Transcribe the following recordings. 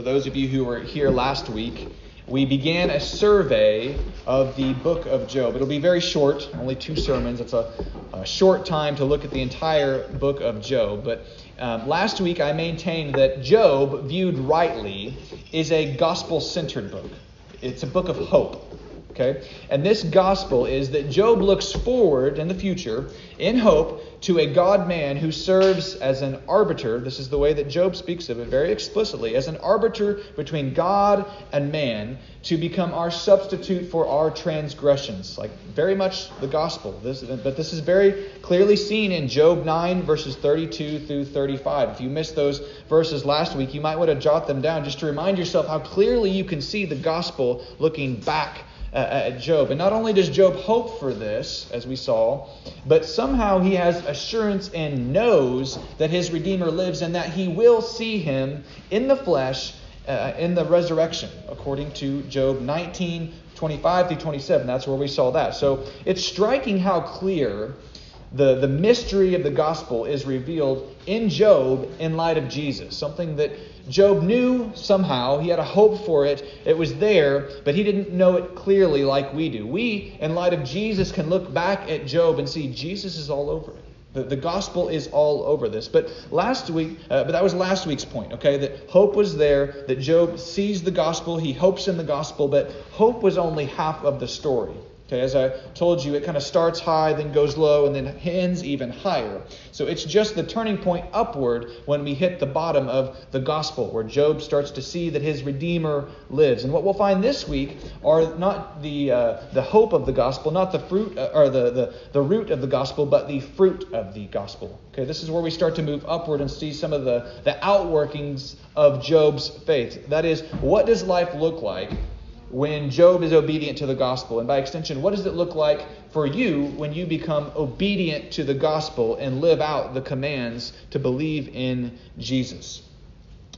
For those of you who were here last week, we began a survey of the book of Job. It'll be very short, only two sermons. It's a, a short time to look at the entire book of Job. But um, last week I maintained that Job, viewed rightly, is a gospel centered book. It's a book of hope. Okay? And this gospel is that Job looks forward in the future in hope to a God man who serves as an arbiter. This is the way that Job speaks of it very explicitly as an arbiter between God and man to become our substitute for our transgressions. Like very much the gospel. This, but this is very clearly seen in Job 9, verses 32 through 35. If you missed those verses last week, you might want to jot them down just to remind yourself how clearly you can see the gospel looking back at Job. And not only does Job hope for this, as we saw, but somehow he has assurance and knows that his Redeemer lives and that he will see him in the flesh uh, in the resurrection, according to Job 19 25 through 27. That's where we saw that. So it's striking how clear the, the mystery of the gospel is revealed in Job in light of Jesus, something that Job knew somehow, he had a hope for it, it was there, but he didn't know it clearly like we do. We, in light of Jesus, can look back at Job and see Jesus is all over it. The, the gospel is all over this. But last week, uh, but that was last week's point, okay? That hope was there, that Job sees the gospel, he hopes in the gospel, but hope was only half of the story. Okay, as I told you, it kind of starts high, then goes low, and then ends even higher. So it's just the turning point upward when we hit the bottom of the gospel, where Job starts to see that his Redeemer lives. And what we'll find this week are not the uh, the hope of the gospel, not the fruit uh, or the, the the root of the gospel, but the fruit of the gospel. Okay, this is where we start to move upward and see some of the the outworkings of Job's faith. That is, what does life look like when Job is obedient to the gospel? And by extension, what does it look like for you when you become obedient to the gospel and live out the commands to believe in Jesus?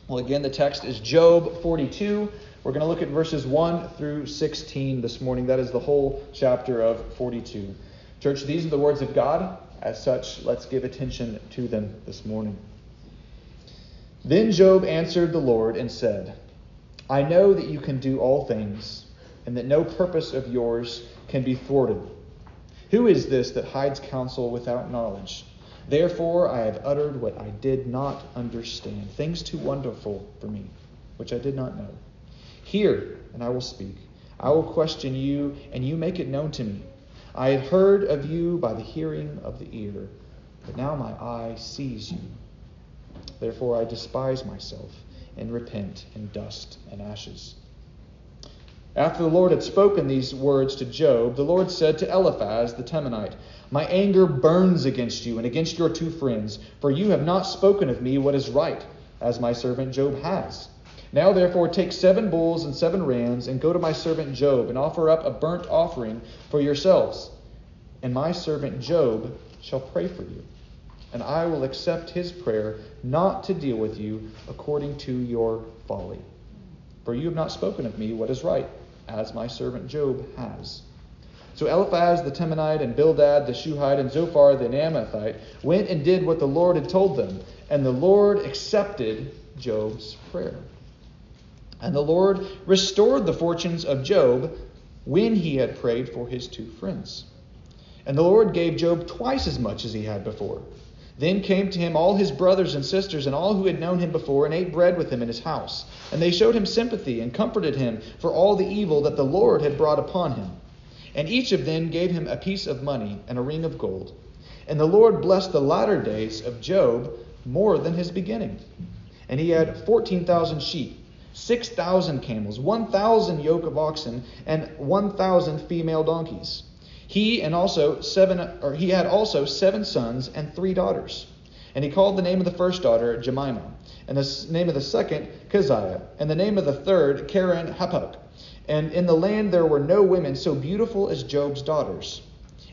Well, again, the text is Job 42. We're going to look at verses 1 through 16 this morning. That is the whole chapter of 42. Church, these are the words of God. As such, let's give attention to them this morning. Then Job answered the Lord and said, I know that you can do all things, and that no purpose of yours can be thwarted. Who is this that hides counsel without knowledge? Therefore I have uttered what I did not understand, things too wonderful for me, which I did not know. Hear, and I will speak. I will question you, and you make it known to me. I had heard of you by the hearing of the ear, but now my eye sees you. Therefore I despise myself and repent in dust and ashes. After the Lord had spoken these words to Job, the Lord said to Eliphaz the Temanite, My anger burns against you and against your two friends, for you have not spoken of me what is right, as my servant Job has. Now therefore take seven bulls and seven rams, and go to my servant Job, and offer up a burnt offering for yourselves. And my servant Job shall pray for you and I will accept his prayer not to deal with you according to your folly. For you have not spoken of me what is right, as my servant Job has. So Eliphaz the Temanite and Bildad the Shuhite and Zophar the Naamathite went and did what the Lord had told them, and the Lord accepted Job's prayer. And the Lord restored the fortunes of Job when he had prayed for his two friends. And the Lord gave Job twice as much as he had before. Then came to him all his brothers and sisters and all who had known him before and ate bread with him in his house. And they showed him sympathy and comforted him for all the evil that the Lord had brought upon him. And each of them gave him a piece of money and a ring of gold. And the Lord blessed the latter days of Job more than his beginning. And he had 14,000 sheep, 6,000 camels, 1,000 yoke of oxen, and 1,000 female donkeys. He and also seven or he had also seven sons and three daughters. And he called the name of the first daughter Jemima, and the name of the second Keziah, and the name of the third Keren-happuch. And in the land there were no women so beautiful as Job's daughters.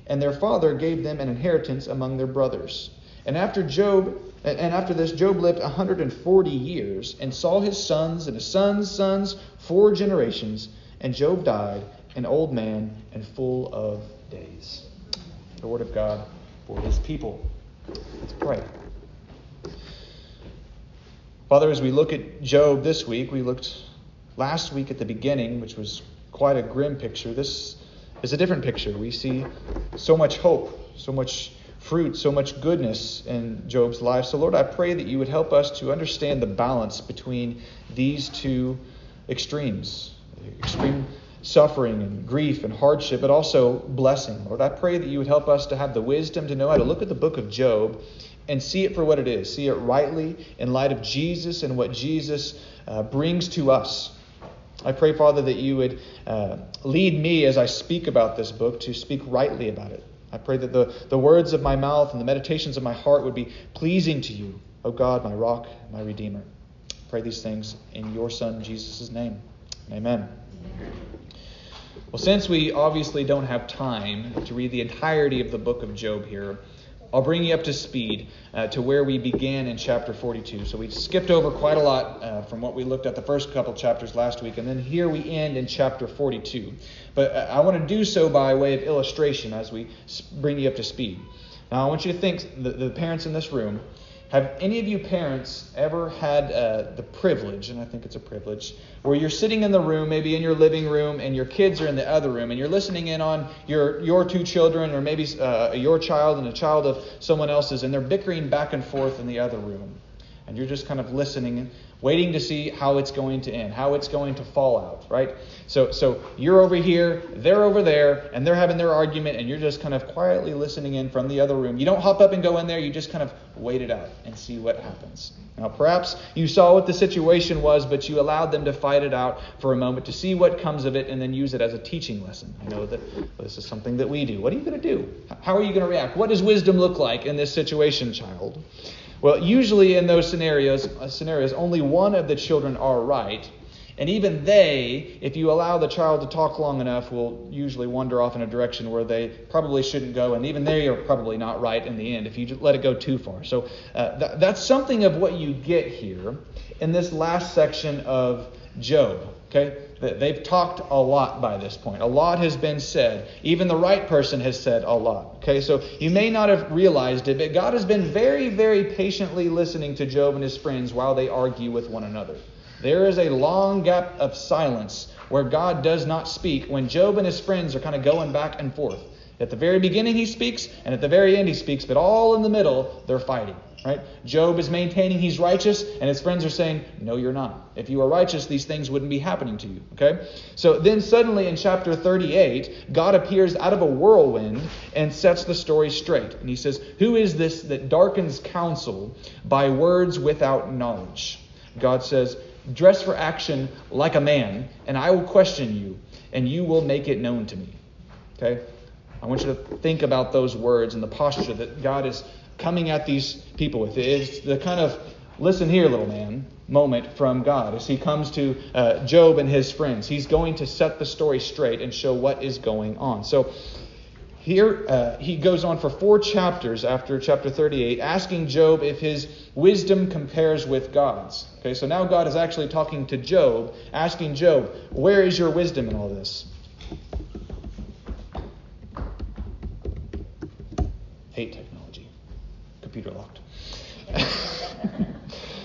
And their father gave them an inheritance among their brothers. And after Job and after this Job lived a 140 years and saw his sons and his sons' sons four generations, and Job died an old man and full of days. The word of God for his people. Let's pray. Father, as we look at Job this week, we looked last week at the beginning, which was quite a grim picture. This is a different picture. We see so much hope, so much fruit, so much goodness in Job's life. So, Lord, I pray that you would help us to understand the balance between these two extremes extreme suffering and grief and hardship, but also blessing. Lord, I pray that you would help us to have the wisdom to know how to look at the book of Job and see it for what it is, see it rightly in light of Jesus and what Jesus uh, brings to us. I pray, Father, that you would uh, lead me as I speak about this book to speak rightly about it. I pray that the, the words of my mouth and the meditations of my heart would be pleasing to you, O God, my rock, my redeemer. I pray these things in your Son, Jesus' name. Amen. Well, since we obviously don't have time to read the entirety of the book of Job here, I'll bring you up to speed uh, to where we began in chapter 42. So we skipped over quite a lot uh, from what we looked at the first couple chapters last week, and then here we end in chapter 42. But uh, I want to do so by way of illustration as we bring you up to speed. Now, I want you to think, the, the parents in this room, have any of you parents ever had uh, the privilege, and I think it's a privilege, where you're sitting in the room, maybe in your living room, and your kids are in the other room, and you're listening in on your your two children, or maybe uh, your child and a child of someone else's, and they're bickering back and forth in the other room, and you're just kind of listening and waiting to see how it's going to end, how it's going to fall out, right? So, so you're over here, they're over there, and they're having their argument, and you're just kind of quietly listening in from the other room. You don't hop up and go in there, you just kind of wait it out and see what happens. Now, perhaps you saw what the situation was, but you allowed them to fight it out for a moment to see what comes of it and then use it as a teaching lesson. I know that this is something that we do. What are you going to do? How are you going to react? What does wisdom look like in this situation, child? Well, usually in those scenarios, uh, scenarios, only one of the children are right. And even they, if you allow the child to talk long enough, will usually wander off in a direction where they probably shouldn't go. And even they are probably not right in the end if you let it go too far. So uh, th- that's something of what you get here in this last section of Job. Okay? They've talked a lot by this point. A lot has been said. Even the right person has said a lot. Okay, so you may not have realized it, but God has been very, very patiently listening to Job and his friends while they argue with one another. There is a long gap of silence where God does not speak when Job and his friends are kind of going back and forth. At the very beginning, he speaks, and at the very end, he speaks, but all in the middle, they're fighting. Right? Job is maintaining he's righteous, and his friends are saying, No, you're not. If you are righteous, these things wouldn't be happening to you. Okay? So then suddenly in chapter 38, God appears out of a whirlwind and sets the story straight. And he says, Who is this that darkens counsel by words without knowledge? God says, Dress for action like a man, and I will question you, and you will make it known to me. Okay? I want you to think about those words and the posture that God is coming at these people with. It's the kind of listen here, little man moment from God as he comes to uh, Job and his friends. He's going to set the story straight and show what is going on. So here uh, he goes on for four chapters after chapter 38, asking Job if his wisdom compares with God's. Okay, so now God is actually talking to Job, asking Job, where is your wisdom in all this? Hate computer locked.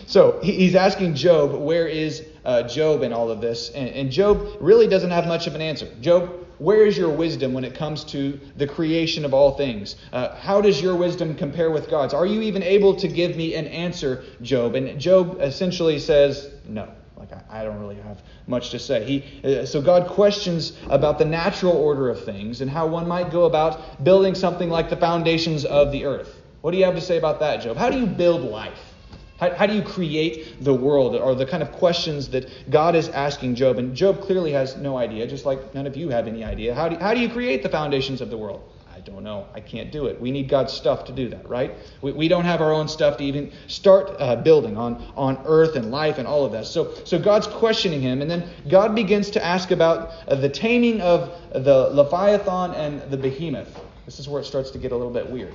so he's asking Job, where is uh, Job in all of this? And, and Job really doesn't have much of an answer. Job, where is your wisdom when it comes to the creation of all things? Uh, how does your wisdom compare with God's? Are you even able to give me an answer, Job? And Job essentially says, no. Like, I, don't really have much to say. He, uh, so God questions about the natural order of things and how one might go about building something like the foundations of the earth. What do you have to say about that, Job? How do you build life? How, how, do you create the world? Or the kind of questions that God is asking Job. And Job clearly has no idea, just like none of you have any idea. How do, how do you create the foundations of the world? I don't know. I can't do it. We need God's stuff to do that, right? We, we don't have our own stuff to even start uh, building on, on earth and life and all of that. So, so God's questioning him. And then God begins to ask about uh, the taming of the Leviathan and the behemoth. This is where it starts to get a little bit weird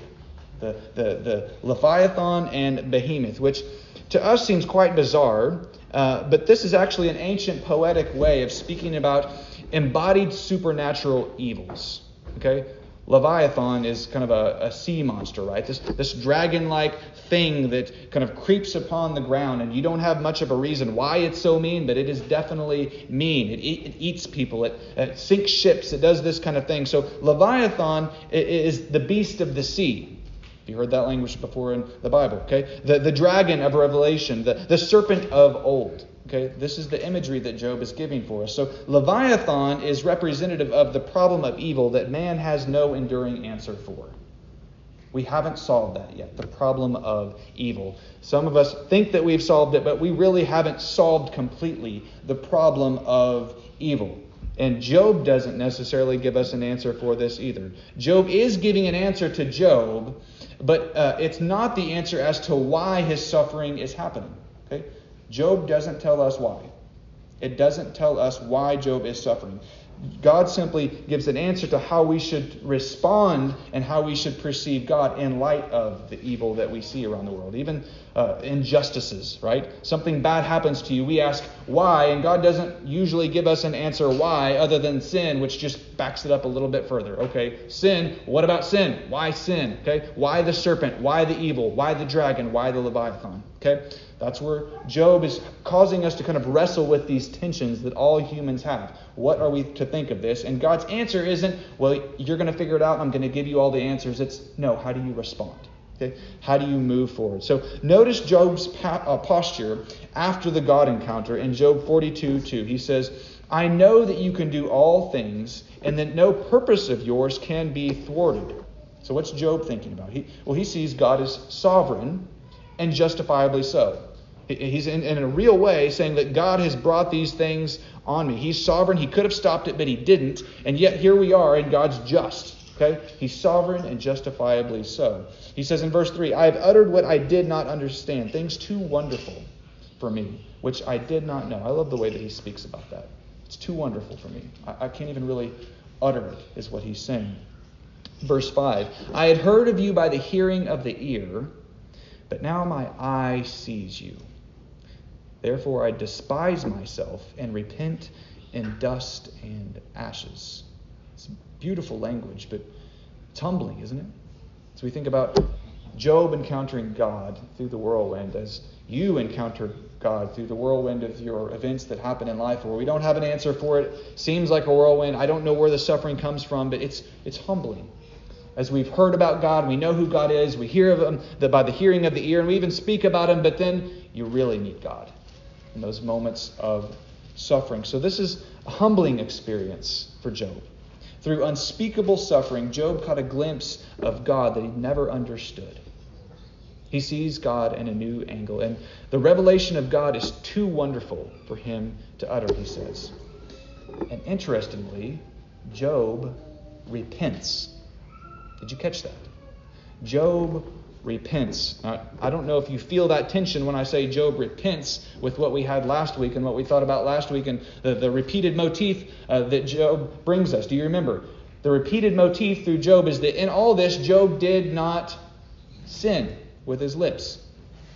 the, the, the Leviathan and Behemoth, which to us seems quite bizarre, uh, but this is actually an ancient poetic way of speaking about embodied supernatural evils. Okay? Leviathan is kind of a, a sea monster, right? This, this dragon like thing that kind of creeps upon the ground, and you don't have much of a reason why it's so mean, but it is definitely mean. It, it eats people, it, it, sinks ships, it does this kind of thing. So Leviathan is the beast of the sea. You heard that language before in the Bible, okay? The, the dragon of Revelation, the, the serpent of old. Okay, this is the imagery that Job is giving for us. So Leviathan is representative of the problem of evil that man has no enduring answer for. We haven't solved that yet, the problem of evil. Some of us think that we've solved it, but we really haven't solved completely the problem of evil. And Job doesn't necessarily give us an answer for this either. Job is giving an answer to Job, but uh, it's not the answer as to why his suffering is happening. Okay? Job doesn't tell us why. It doesn't tell us why Job is suffering. God simply gives an answer to how we should respond and how we should perceive God in light of the evil that we see around the world, even uh, injustices, right? Something bad happens to you, we ask why, and God doesn't usually give us an answer why other than sin, which just backs it up a little bit further. Okay, sin, what about sin? Why sin? Okay, why the serpent? Why the evil? Why the dragon? Why the Leviathan? Okay, that's where Job is causing us to kind of wrestle with these tensions that all humans have. What are we to think of this? And God's answer isn't, well, you're going to figure it out. I'm going to give you all the answers. It's, no, how do you respond? Okay? How do you move forward? So notice Job's uh, posture after the God encounter in Job 42 2. He says, I know that you can do all things, and that no purpose of yours can be thwarted. So what's Job thinking about? He, well, he sees God as sovereign and justifiably so. He's in, in, a real way saying that God has brought these things on me. He's sovereign. He could have stopped it, but he didn't. And yet here we are, and God's just. Okay? He's sovereign and justifiably so. He says in verse 3 I have uttered what I did not understand, things too wonderful for me, which I did not know. I love the way that he speaks about that. It's too wonderful for me. I, I can't even really utter it, is what he's saying. Verse 5 I had heard of you by the hearing of the ear, but now my eye sees you. Therefore, I despise myself and repent in dust and ashes. It's beautiful language, but it's humbling, isn't it? So we think about Job encountering God through the whirlwind as you encounter God through the whirlwind of your events that happen in life where we don't have an answer for it. Seems like a whirlwind. I don't know where the suffering comes from, but it's it's humbling. As we've heard about God, we know who God is, we hear of him by the hearing of the ear, and we even speak about him, but then you really need God in those moments of suffering. So, this is a humbling experience for Job. Through unspeakable suffering, Job caught a glimpse of God that he never understood. He sees God in a new angle, and the revelation of God is too wonderful for him to utter, he says. And interestingly, Job repents. Did you catch that? Job repents. I don't know if you feel that tension when I say Job repents with what we had last week and what we thought about last week and the, the repeated motif uh, that Job brings us. Do you remember? The repeated motif through Job is that in all this, Job did not sin with his lips.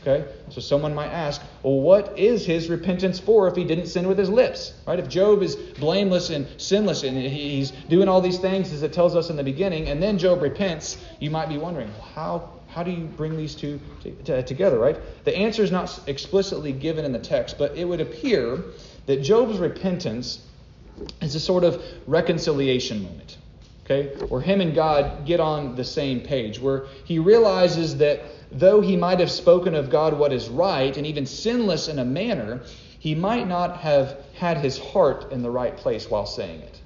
Okay? So someone might ask, well, what is his repentance for if he didn't sin with his lips? Right? If Job is blameless and sinless and he's doing all these things as it tells us in the beginning, and then Job repents, you might be wondering, how how do you bring these two together, right? The answer is not explicitly given in the text, but it would appear that Job's repentance is a sort of reconciliation moment, okay? Where him and God get on the same page, where he realizes that though he might have spoken of God what is right and even sinless in a manner, he might not have had his heart in the right place while saying it.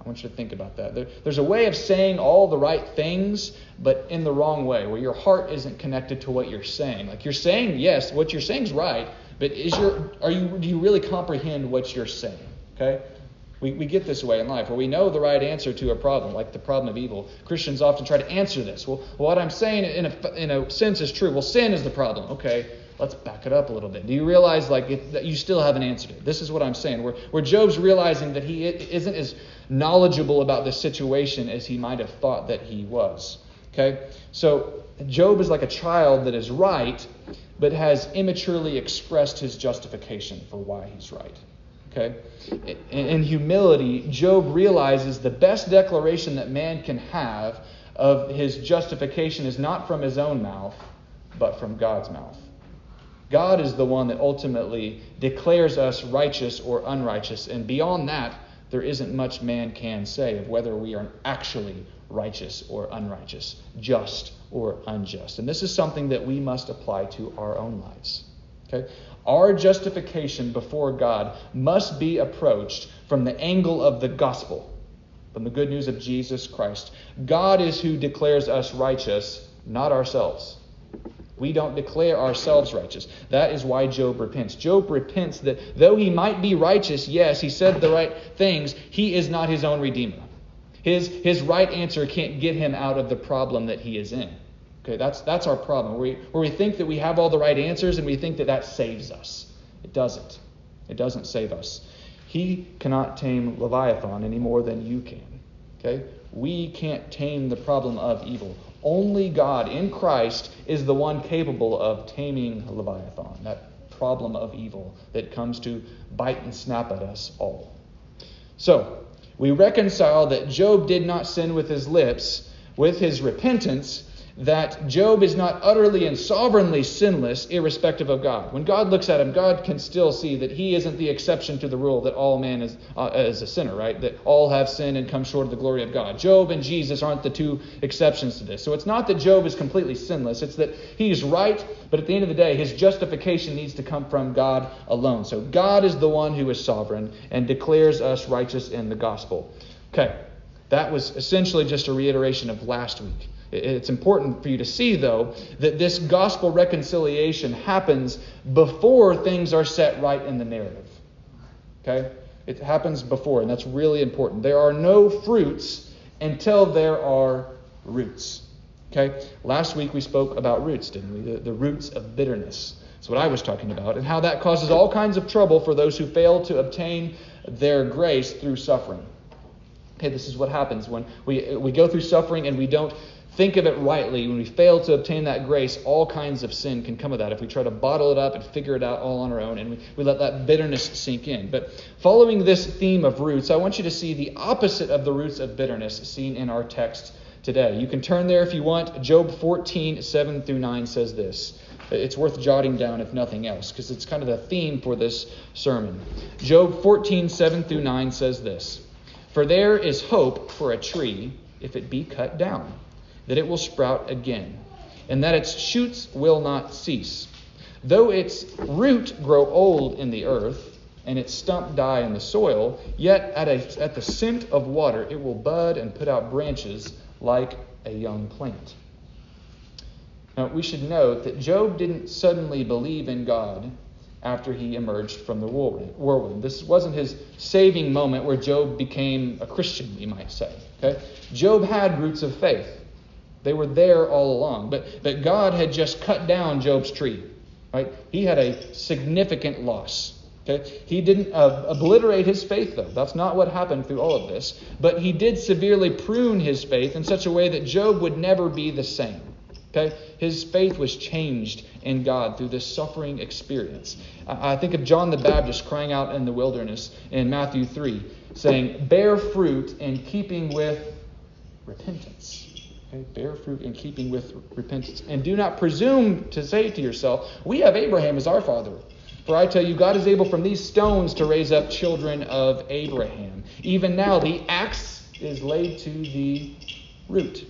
I want you to think about that. There, there's a way of saying all the right things, but in the wrong way, where your heart isn't connected to what you're saying. Like you're saying, yes, what you're saying is right, but is your are you do you really comprehend what you're saying? Okay? We, we get this way in life, where we know the right answer to a problem, like the problem of evil. Christians often try to answer this. Well, what I'm saying in a, in a sense is true. Well, sin is the problem. Okay, let's back it up a little bit. Do you realize like that you still haven't answered it? This is what I'm saying. Where, where Job's realizing that he isn't as knowledgeable about this situation as he might have thought that he was. Okay? So Job is like a child that is right, but has immaturely expressed his justification for why he's right. Okay? In humility, Job realizes the best declaration that man can have of his justification is not from his own mouth, but from God's mouth. God is the one that ultimately declares us righteous or unrighteous. And beyond that, there isn't much man can say of whether we are actually righteous or unrighteous, just or unjust. And this is something that we must apply to our own lives. Okay? Our justification before God must be approached from the angle of the gospel, from the good news of Jesus Christ. God is who declares us righteous, not ourselves. We don't declare ourselves righteous. That is why Job repents. Job repents that though he might be righteous, yes, he said the right things, he is not his own redeemer. His, his right answer can't get him out of the problem that he is in. Okay, that's, that's our problem, where we, where we think that we have all the right answers and we think that that saves us. It doesn't. It doesn't save us. He cannot tame Leviathan any more than you can. Okay? We can't tame the problem of evil. Only God in Christ is the one capable of taming Leviathan, that problem of evil that comes to bite and snap at us all. So, we reconcile that Job did not sin with his lips, with his repentance, that Job is not utterly and sovereignly sinless, irrespective of God. When God looks at him, God can still see that he isn't the exception to the rule that all man is, uh, is a sinner, right? That all have sinned and come short of the glory of God. Job and Jesus aren't the two exceptions to this. So it's not that Job is completely sinless, it's that he's right, but at the end of the day, his justification needs to come from God alone. So God is the one who is sovereign and declares us righteous in the gospel. Okay, that was essentially just a reiteration of last week. It's important for you to see, though, that this gospel reconciliation happens before things are set right in the narrative. Okay? It happens before, and that's really important. There are no fruits until there are roots. Okay? Last week we spoke about roots, didn't we? The, the roots of bitterness. That's what I was talking about, and how that causes all kinds of trouble for those who fail to obtain their grace through suffering. Okay, this is what happens when we, we go through suffering and we don't think of it rightly, when we fail to obtain that grace, all kinds of sin can come of that if we try to bottle it up and figure it out all on our own and we, we let that bitterness sink in. But following this theme of roots, I want you to see the opposite of the roots of bitterness seen in our text today. You can turn there if you want. Job 14, 7 through 9 says this. It's worth jotting down if nothing else, because it's kind of the theme for this sermon. Job 14, 7 through 9 says this For there is hope for a tree if it be cut down that it will sprout again, and that its shoots will not cease. Though its root grow old in the earth, and its stump die in the soil, yet at, a, at the scent of water it will bud and put out branches like a young plant. Now, we should note that Job didn't suddenly believe in God after he emerged from the whirlwind. This wasn't his saving moment where Job became a Christian, you might say. Okay? Job had roots of faith. They were there all along. But, but God had just cut down Job's tree. Right? He had a significant loss. Okay? He didn't uh, obliterate his faith, though. That's not what happened through all of this. But he did severely prune his faith in such a way that Job would never be the same. Okay? His faith was changed in God through this suffering experience. I think of John the Baptist crying out in the wilderness in Matthew 3, saying, Bear fruit in keeping with repentance. Okay, bear fruit in keeping with repentance. And do not presume to say to yourself, We have Abraham as our father. For I tell you, God is able from these stones to raise up children of Abraham. Even now, the axe is laid to the root.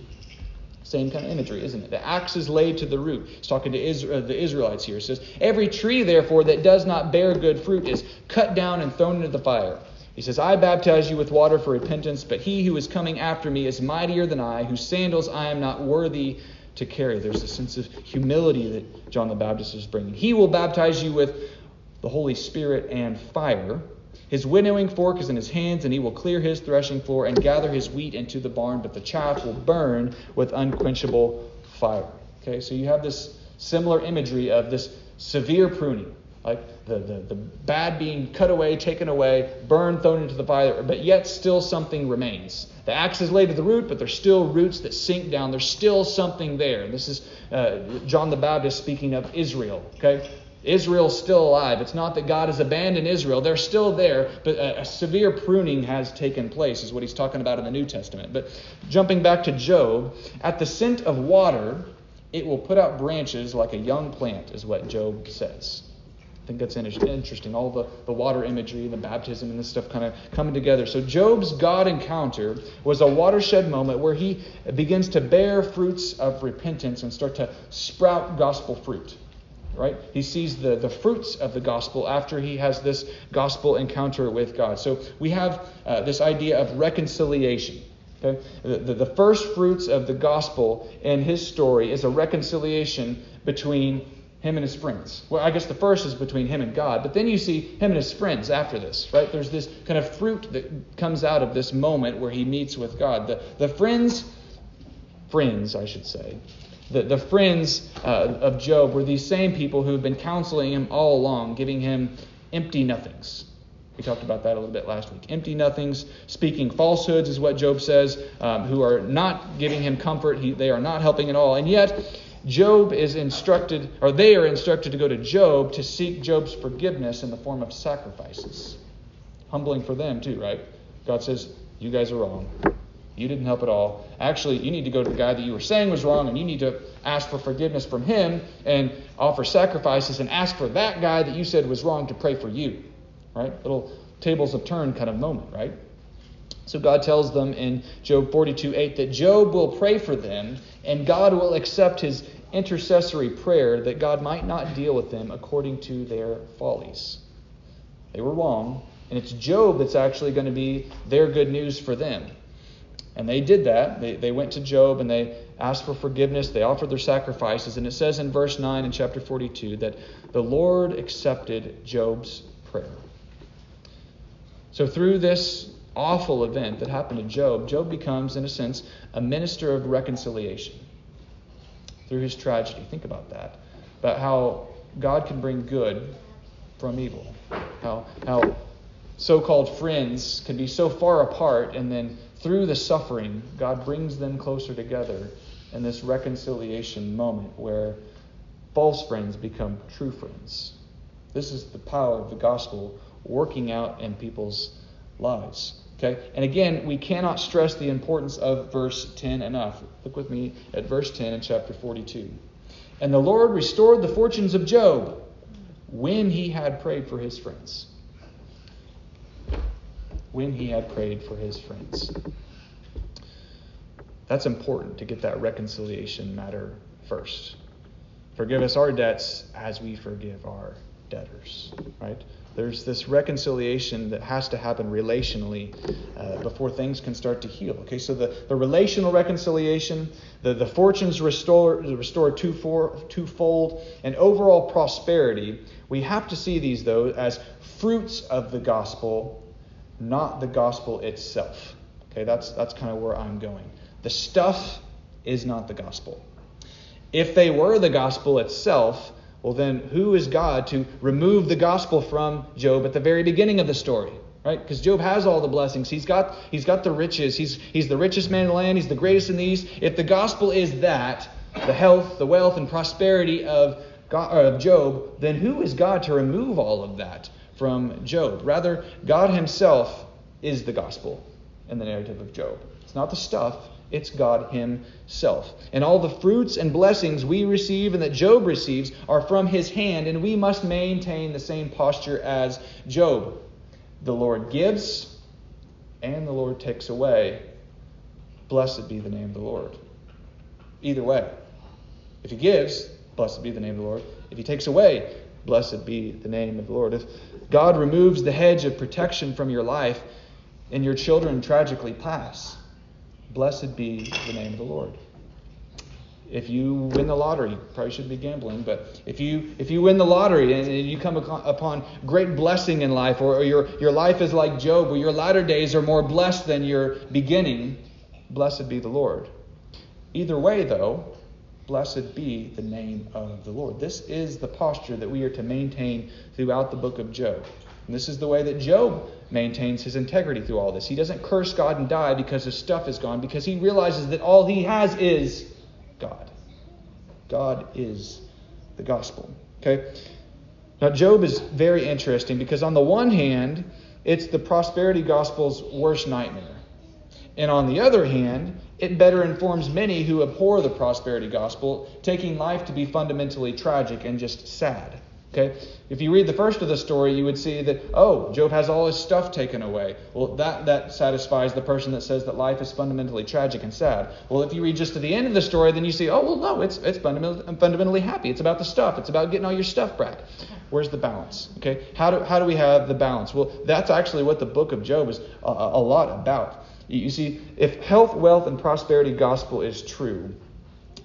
Same kind of imagery, isn't it? The axe is laid to the root. He's talking to Israel, uh, the Israelites here. It says, Every tree, therefore, that does not bear good fruit is cut down and thrown into the fire. He says, I baptize you with water for repentance, but he who is coming after me is mightier than I, whose sandals I am not worthy to carry. There's a sense of humility that John the Baptist is bringing. He will baptize you with the Holy Spirit and fire. His winnowing fork is in his hands, and he will clear his threshing floor and gather his wheat into the barn, but the chaff will burn with unquenchable fire. Okay, so you have this similar imagery of this severe pruning. Like the, the, the bad being cut away, taken away, burned, thrown into the fire, but yet still something remains. The axe is laid to the root, but there's still roots that sink down. There's still something there. This is uh, John the Baptist speaking of Israel. Okay, Israel's still alive. It's not that God has abandoned Israel. They're still there, but a, a, severe pruning has taken place, is what he's talking about in the New Testament. But jumping back to Job, at the scent of water, it will put out branches like a young plant, is what Job says. Think that's interesting. All the, the water imagery, the baptism, and this stuff kind of coming together. So, Job's God encounter was a watershed moment where he begins to bear fruits of repentance and start to sprout gospel fruit right? He sees the, the fruits of the gospel after he has this gospel encounter with God. So we have uh, this idea of reconciliation. Okay? The, the, the first fruits of the gospel in his story is a reconciliation between him and his friends. Well, I guess the first is between him and God, but then you see him and his friends after this, right? There's this kind of fruit that comes out of this moment where he meets with God. The, the friends, friends, I should say, the, the friends uh, of Job were these same people who have been counseling him all along, giving him empty nothings. We talked about that a little bit last week. Empty nothings, speaking falsehoods, is what Job says, um, who are not giving him comfort. He, they are not helping at all. And yet, Job is instructed, or they are instructed to go to Job to seek Job's forgiveness in the form of sacrifices. Humbling for them, too, right? God says, You guys are wrong. You didn't help at all. Actually, you need to go to the guy that you were saying was wrong and you need to ask for forgiveness from him and offer sacrifices and ask for that guy that you said was wrong to pray for you. Right? Little tables of turn kind of moment, right? So God tells them in Job 42 8 that Job will pray for them and God will accept his intercessory prayer that God might not deal with them according to their follies. They were wrong, and it's Job that's actually going to be their good news for them. And they did that. They, they went to Job and they asked for forgiveness. They offered their sacrifices. And it says in verse 9 in chapter 42 that the Lord accepted Job's prayer. So through this awful event that happened to Job, Job becomes, in a sense, a minister of reconciliation through his tragedy. Think about that. About how God can bring good from evil. How, how so called friends can be so far apart and then through the suffering, God brings them closer together in this reconciliation moment where false friends become true friends. This is the power of the gospel working out in people's lives. Okay? And again, we cannot stress the importance of verse 10 enough. Look with me at verse 10 in chapter 42. And the Lord restored the fortunes of Job when he had prayed for his friends when he had prayed for his friends. That's important to get that reconciliation matter first. Forgive us our debts as we forgive our debtors, right? There's this reconciliation that has to happen relationally uh, before things can start to heal. Okay, so the, the relational reconciliation, the, the fortunes restored, restored twofold, twofold, and overall prosperity, we have to see these, though, as fruits of the gospel not the gospel itself. Okay, that's, that's kind of where I'm going. The stuff is not the gospel. If they were the gospel itself, well, then who is God to remove the gospel from Job at the very beginning of the story? Right? Because Job has all the blessings. He's got, he's got the riches. He's, he's the richest man in the land. He's the greatest in the East. If the gospel is that, the health, the wealth, and prosperity of, God, uh, of Job, then who is God to remove all of that? from Job. Rather, God Himself is the gospel in the narrative of Job. It's not the stuff, it's God Himself. And all the fruits and blessings we receive and that Job receives are from His hand, and we must maintain the same posture as Job. The Lord gives, and the Lord takes away. Blessed be the name of the Lord. Either way. If He gives, blessed be the name of the Lord. If He takes away, blessed be the name of the Lord. If God removes the hedge of protection from your life, and your children tragically pass. Blessed be the name of the Lord. If you win the lottery, probably shouldn't be gambling, but if you if you win the lottery and, you come upon great blessing in life, or, or your, your life is like Job, where your latter days are more blessed than your beginning, blessed be the Lord. Either way, though, blessed be the name of the Lord. This is the posture that we are to maintain throughout the book of Job. And this is the way that Job maintains his integrity through all this. He doesn't curse God and die because his stuff is gone, because he realizes that all he has is God. God is the gospel. Okay? Now, Job is very interesting because, on the one hand, it's the prosperity gospel's worst nightmare. And on the other hand, it better informs many who abhor the prosperity gospel, taking life to be fundamentally tragic and just sad. Okay? If you read the first of the story, you would see that, oh, Job has all his stuff taken away. Well, that, that satisfies the person that says that life is fundamentally tragic and sad. Well, if you read just to the end of the story, then you see, oh, well, no, it's, it's fundamentally, fundamentally happy. It's about the stuff. It's about getting all your stuff back. Where's the balance? Okay? How do, how do we have the balance? Well, that's actually what the book of Job is a, a lot about. You see, if health, wealth, and prosperity gospel is true,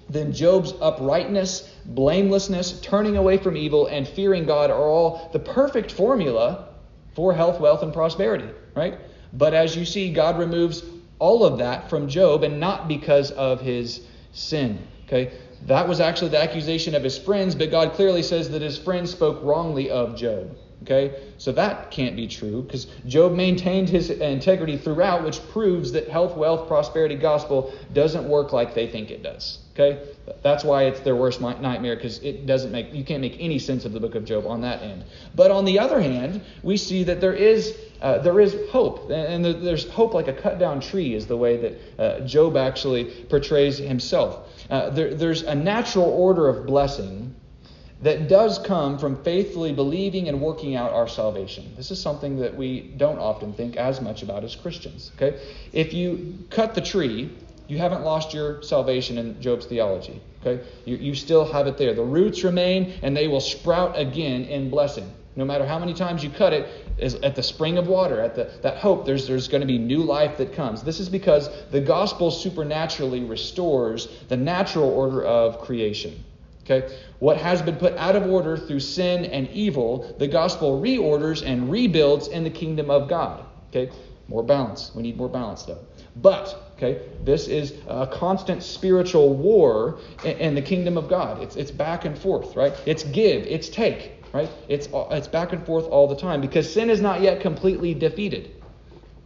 then Job's uprightness, blamelessness, turning away from evil, and fearing God are all the perfect formula for health, wealth, and prosperity, right? But as you see, God removes all of that from Job, and not because of his sin. Okay? That was actually the accusation of his friends, but God clearly says that his friends spoke wrongly of Job. Okay? So that can't be true because Job maintained his integrity throughout, which proves that health, wealth, prosperity gospel doesn't work like they think it does. Okay? That's why it's their worst nightmare because it doesn't make you can't make any sense of the book of Job on that end. But on the other hand, we see that there is uh, there is hope, and there's hope like a cut down tree is the way that uh, Job actually portrays himself. Uh, there, there's a natural order of blessing that does come from faithfully believing and working out our salvation. This is something that we don't often think as much about as Christians. Okay, if you cut the tree, you haven't lost your salvation in Job's theology. Okay, you, you still have it there. The roots remain, and they will sprout again in blessing. No matter how many times you cut it, is at the spring of water, at the, that hope, there's, there's going to be new life that comes. This is because the gospel supernaturally restores the natural order of creation. Okay? What has been put out of order through sin and evil, the gospel reorders and rebuilds in the kingdom of God. Okay? More balance. We need more balance, though. But, okay, this is a constant spiritual war in the kingdom of God. It's, it's back and forth, right? It's give, it's take, right? It's, it's back and forth all the time because sin is not yet completely defeated.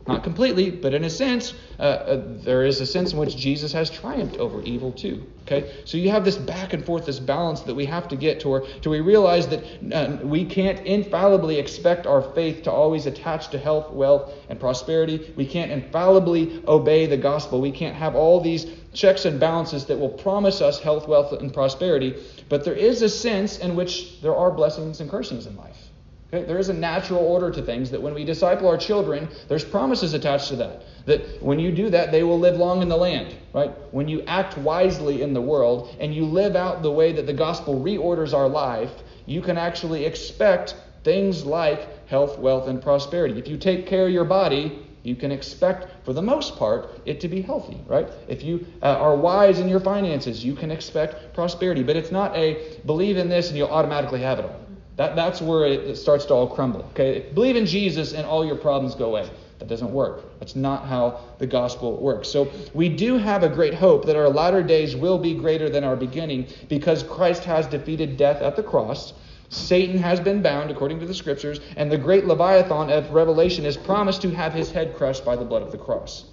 Not completely, but in a sense, uh, uh, there is a sense in which Jesus has triumphed over evil too. Okay, so you have this back and forth, this balance that we have to get to, where to we realize that uh, we can't infallibly expect our faith to always attach to health, wealth, and prosperity. We can't infallibly obey the gospel. We can't have all these checks and balances that will promise us health, wealth, and prosperity. But there is a sense in which there are blessings and cursings in life. Okay? There is a natural order to things that when we disciple our children, there's promises attached to that. That when you do that, they will live long in the land, right? When you act wisely in the world and you live out the way that the gospel reorders our life, you can actually expect things like health, wealth, and prosperity. If you take care of your body, you can expect, for the most part, it to be healthy, right? If you uh, are wise in your finances, you can expect prosperity. But it's not a believe in this and you'll automatically have it all. That, that's where it starts to all crumble. Okay, believe in Jesus and all your problems go away. That doesn't work. That's not how the gospel works. So we do have a great hope that our latter days will be greater than our beginning because Christ has defeated death at the cross. Satan has been bound according to the scriptures, and the great Leviathan of Revelation is promised to have his head crushed by the blood of the cross.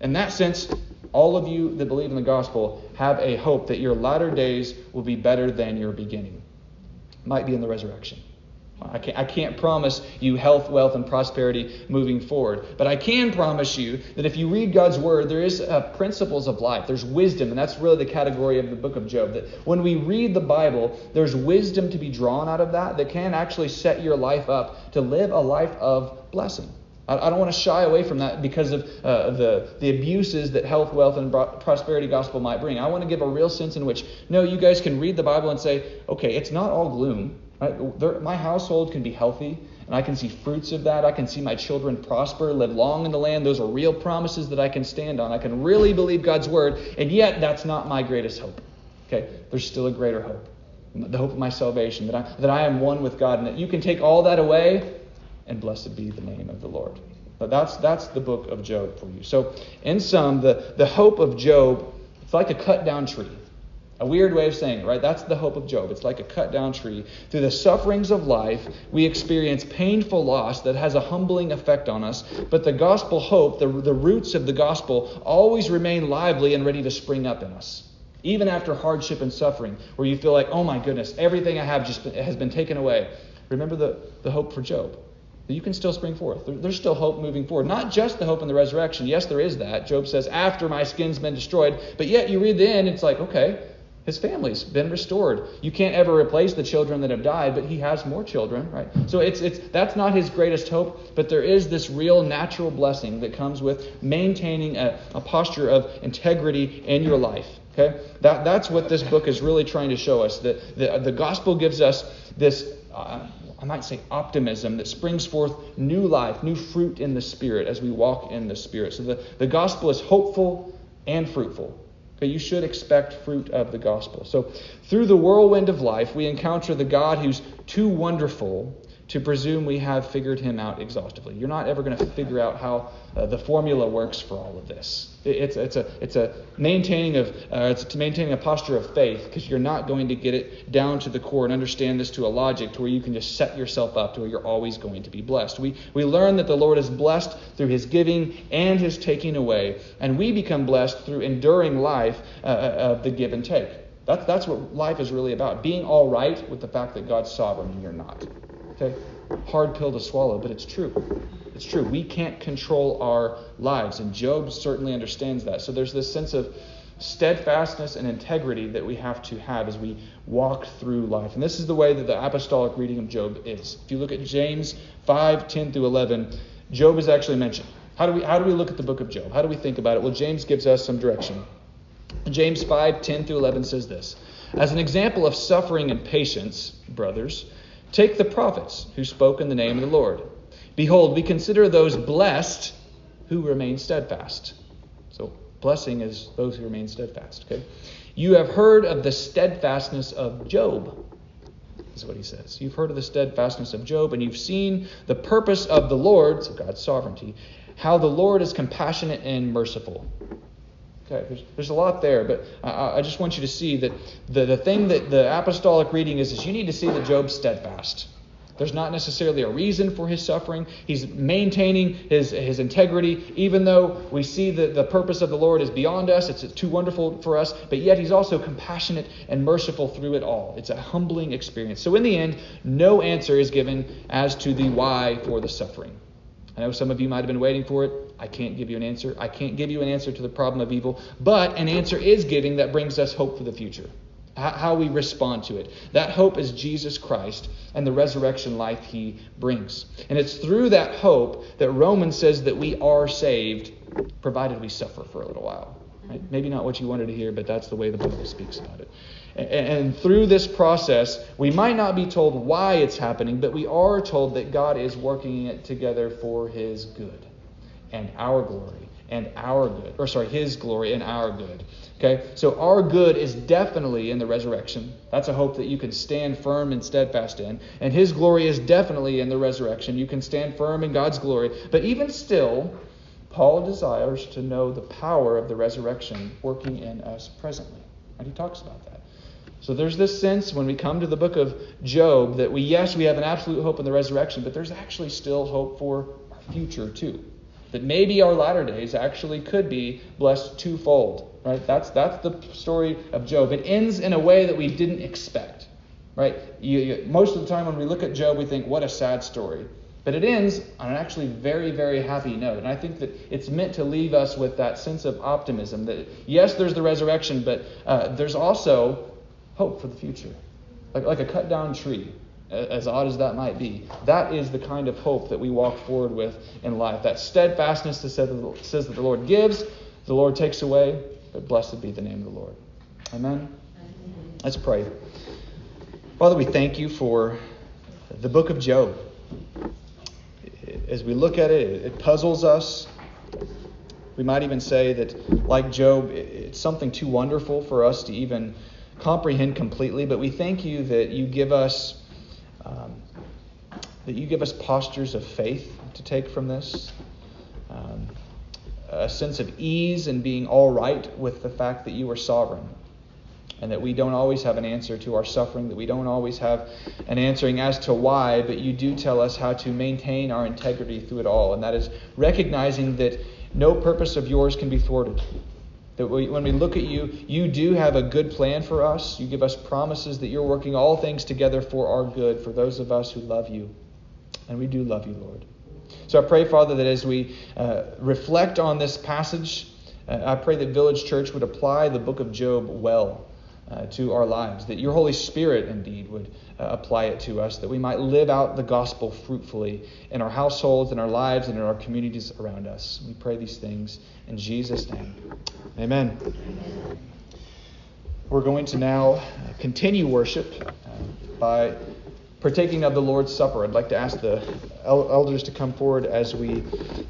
In that sense, all of you that believe in the gospel have a hope that your latter days will be better than your beginning might be in the resurrection. I can't, I can't promise you health, wealth, and prosperity moving forward. But I can promise you that if you read God's word, there is uh, principles of life. There's wisdom, and that's really the category of the book of Job. That when we read the Bible, there's wisdom to be drawn out of that that can actually set your life up to live a life of blessing. I, don't want to shy away from that because of uh, the, the abuses that health, wealth, and prosperity gospel might bring. I want to give a real sense in which, no, you guys can read the Bible and say, okay, it's not all gloom. Right? There, my household can be healthy, and I can see fruits of that. I can see my children prosper, live long in the land. Those are real promises that I can stand on. I can really believe God's word, and yet that's not my greatest hope. Okay, there's still a greater hope. The hope of my salvation, that I, that I am one with God, and that you can take all that away and blessed be the name of the Lord. But that's, that's the book of Job for you. So, in sum, the, the hope of Job, it's like a cut down tree. A weird way of saying it, right? That's the hope of Job. It's like a cut down tree. Through the sufferings of life, we experience painful loss that has a humbling effect on us. But the gospel hope, the, the roots of the gospel, always remain lively and ready to spring up in us. Even after hardship and suffering, where you feel like, oh my goodness, everything I have just been, has been taken away. remember the, the hope for Job. That you can still spring forth. There's still hope moving forward. Not just the hope in the resurrection. Yes, there is that. Job says, after my skin's been destroyed. But yet you read the end, it's like, okay, his family's been restored. You can't ever replace the children that have died, but he has more children, right? So it's it's that's not his greatest hope, but there is this real natural blessing that comes with maintaining a, a posture of integrity in your life. Okay? That that's what this book is really trying to show us. That the, the gospel gives us this uh, I might say optimism that springs forth new life, new fruit in the Spirit as we walk in the Spirit. So the, the gospel is hopeful and fruitful. You should expect fruit of the gospel. So, through the whirlwind of life, we encounter the God who's too wonderful to presume we have figured him out exhaustively. You're not ever going to figure out how uh, the formula works for all of this. It's, it's, a, it's a maintaining of uh, it's maintaining a posture of faith because you're not going to get it down to the core and understand this to a logic to where you can just set yourself up to where you're always going to be blessed. We, we learn that the Lord is blessed through his giving and his taking away, and we become blessed through enduring life uh, uh of the give and take. That's, that's what life is really about. Being all right with the fact that God's sovereign and you're not. Okay? Hard pill to swallow, but it's true. It's true. We can't control our lives, and Job certainly understands that. So there's this sense of steadfastness and integrity that we have to have as we walk through life. And this is the way that the apostolic reading of Job is. If you look at James 5 10 through 11, Job is actually mentioned. How do we, how do we look at the book of Job? How do we think about it? Well, James gives us some direction. James 5 10 through 11 says this As an example of suffering and patience, brothers, Take the prophets who spoke in the name of the Lord. Behold, we consider those blessed who remain steadfast. So, blessing is those who remain steadfast. Okay? You have heard of the steadfastness of Job, is what he says. You've heard of the steadfastness of Job, and you've seen the purpose of the Lord, so God's sovereignty, how the Lord is compassionate and merciful. Okay, there's, there's a lot there, but I, I just want you to see that the, the thing that the apostolic reading is, is you need to see that Job's steadfast. There's not necessarily a reason for his suffering. He's maintaining his, his integrity, even though we see that the purpose of the Lord is beyond us. It's too wonderful for us, but yet he's also compassionate and merciful through it all. It's a humbling experience. So, in the end, no answer is given as to the why for the suffering. I know some of you might have been waiting for it. I can't give you an answer. I can't give you an answer to the problem of evil, but an answer is giving that brings us hope for the future. How we respond to it. That hope is Jesus Christ and the resurrection life he brings. And it's through that hope that Romans says that we are saved, provided we suffer for a little while. Right? Maybe not what you wanted to hear, but that's the way the Bible speaks about it. And through this process, we might not be told why it's happening, but we are told that God is working it together for his good and our glory and our good. Or, sorry, his glory and our good. Okay? So, our good is definitely in the resurrection. That's a hope that you can stand firm and steadfast in. And his glory is definitely in the resurrection. You can stand firm in God's glory. But even still, Paul desires to know the power of the resurrection working in us presently. And he talks about that. So there's this sense when we come to the book of Job that we, yes, we have an absolute hope in the resurrection, but there's actually still hope for our future too. That maybe our latter days actually could be blessed twofold. Right? That's that's the story of Job. It ends in a way that we didn't expect. Right? You, you, most of the time when we look at Job, we think, what a sad story. But it ends on an actually very, very happy note. And I think that it's meant to leave us with that sense of optimism that, yes, there's the resurrection, but uh, there's also hope for the future. Like, like a cut down tree, as odd as that might be. That is the kind of hope that we walk forward with in life. That steadfastness that says that the Lord gives, the Lord takes away, but blessed be the name of the Lord. Amen? Let's pray. Father, we thank you for the book of Job. As we look at it, it puzzles us. We might even say that, like Job, it's something too wonderful for us to even comprehend completely, but we thank you that you give us um, that you give us postures of faith to take from this. Um, a sense of ease and being all right with the fact that you are sovereign and that we don't always have an answer to our suffering, that we don't always have an answering as to why, but you do tell us how to maintain our integrity through it all. And that is recognizing that no purpose of yours can be thwarted That we, when we look at you, you do have a good plan for us. You give us promises that you're working all things together for our good, for those of us who love you. And we do love you, Lord. So I pray, Father, that as we uh, reflect on this passage, uh, I pray that Village Church would apply the book of Job well uh, to our lives, that your Holy Spirit indeed would uh, apply it to us, that we might live out the gospel fruitfully in our households, in our lives, and in our communities around us. We pray these things in Jesus' name. Amen. Amen. We're going to now continue worship uh, by partaking of the Lord's Supper. I'd like to ask the elders to come forward as we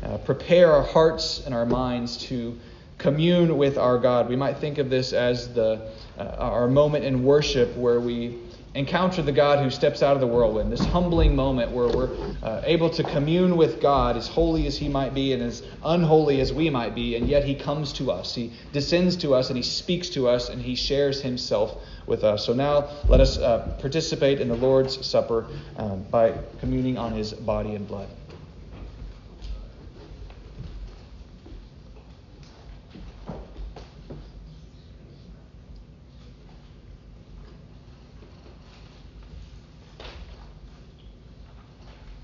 uh, prepare our hearts and our minds to commune with our God. We might think of this as the uh, our moment in worship where we encounter the God who steps out of the whirlwind, this humbling moment where we're uh, able to commune with God, as holy as He might be and as unholy as we might be, and yet He comes to us. He descends to us and He speaks to us and He shares Himself with us. So now let us uh, participate in the Lord's Supper um, by communing on His body and blood.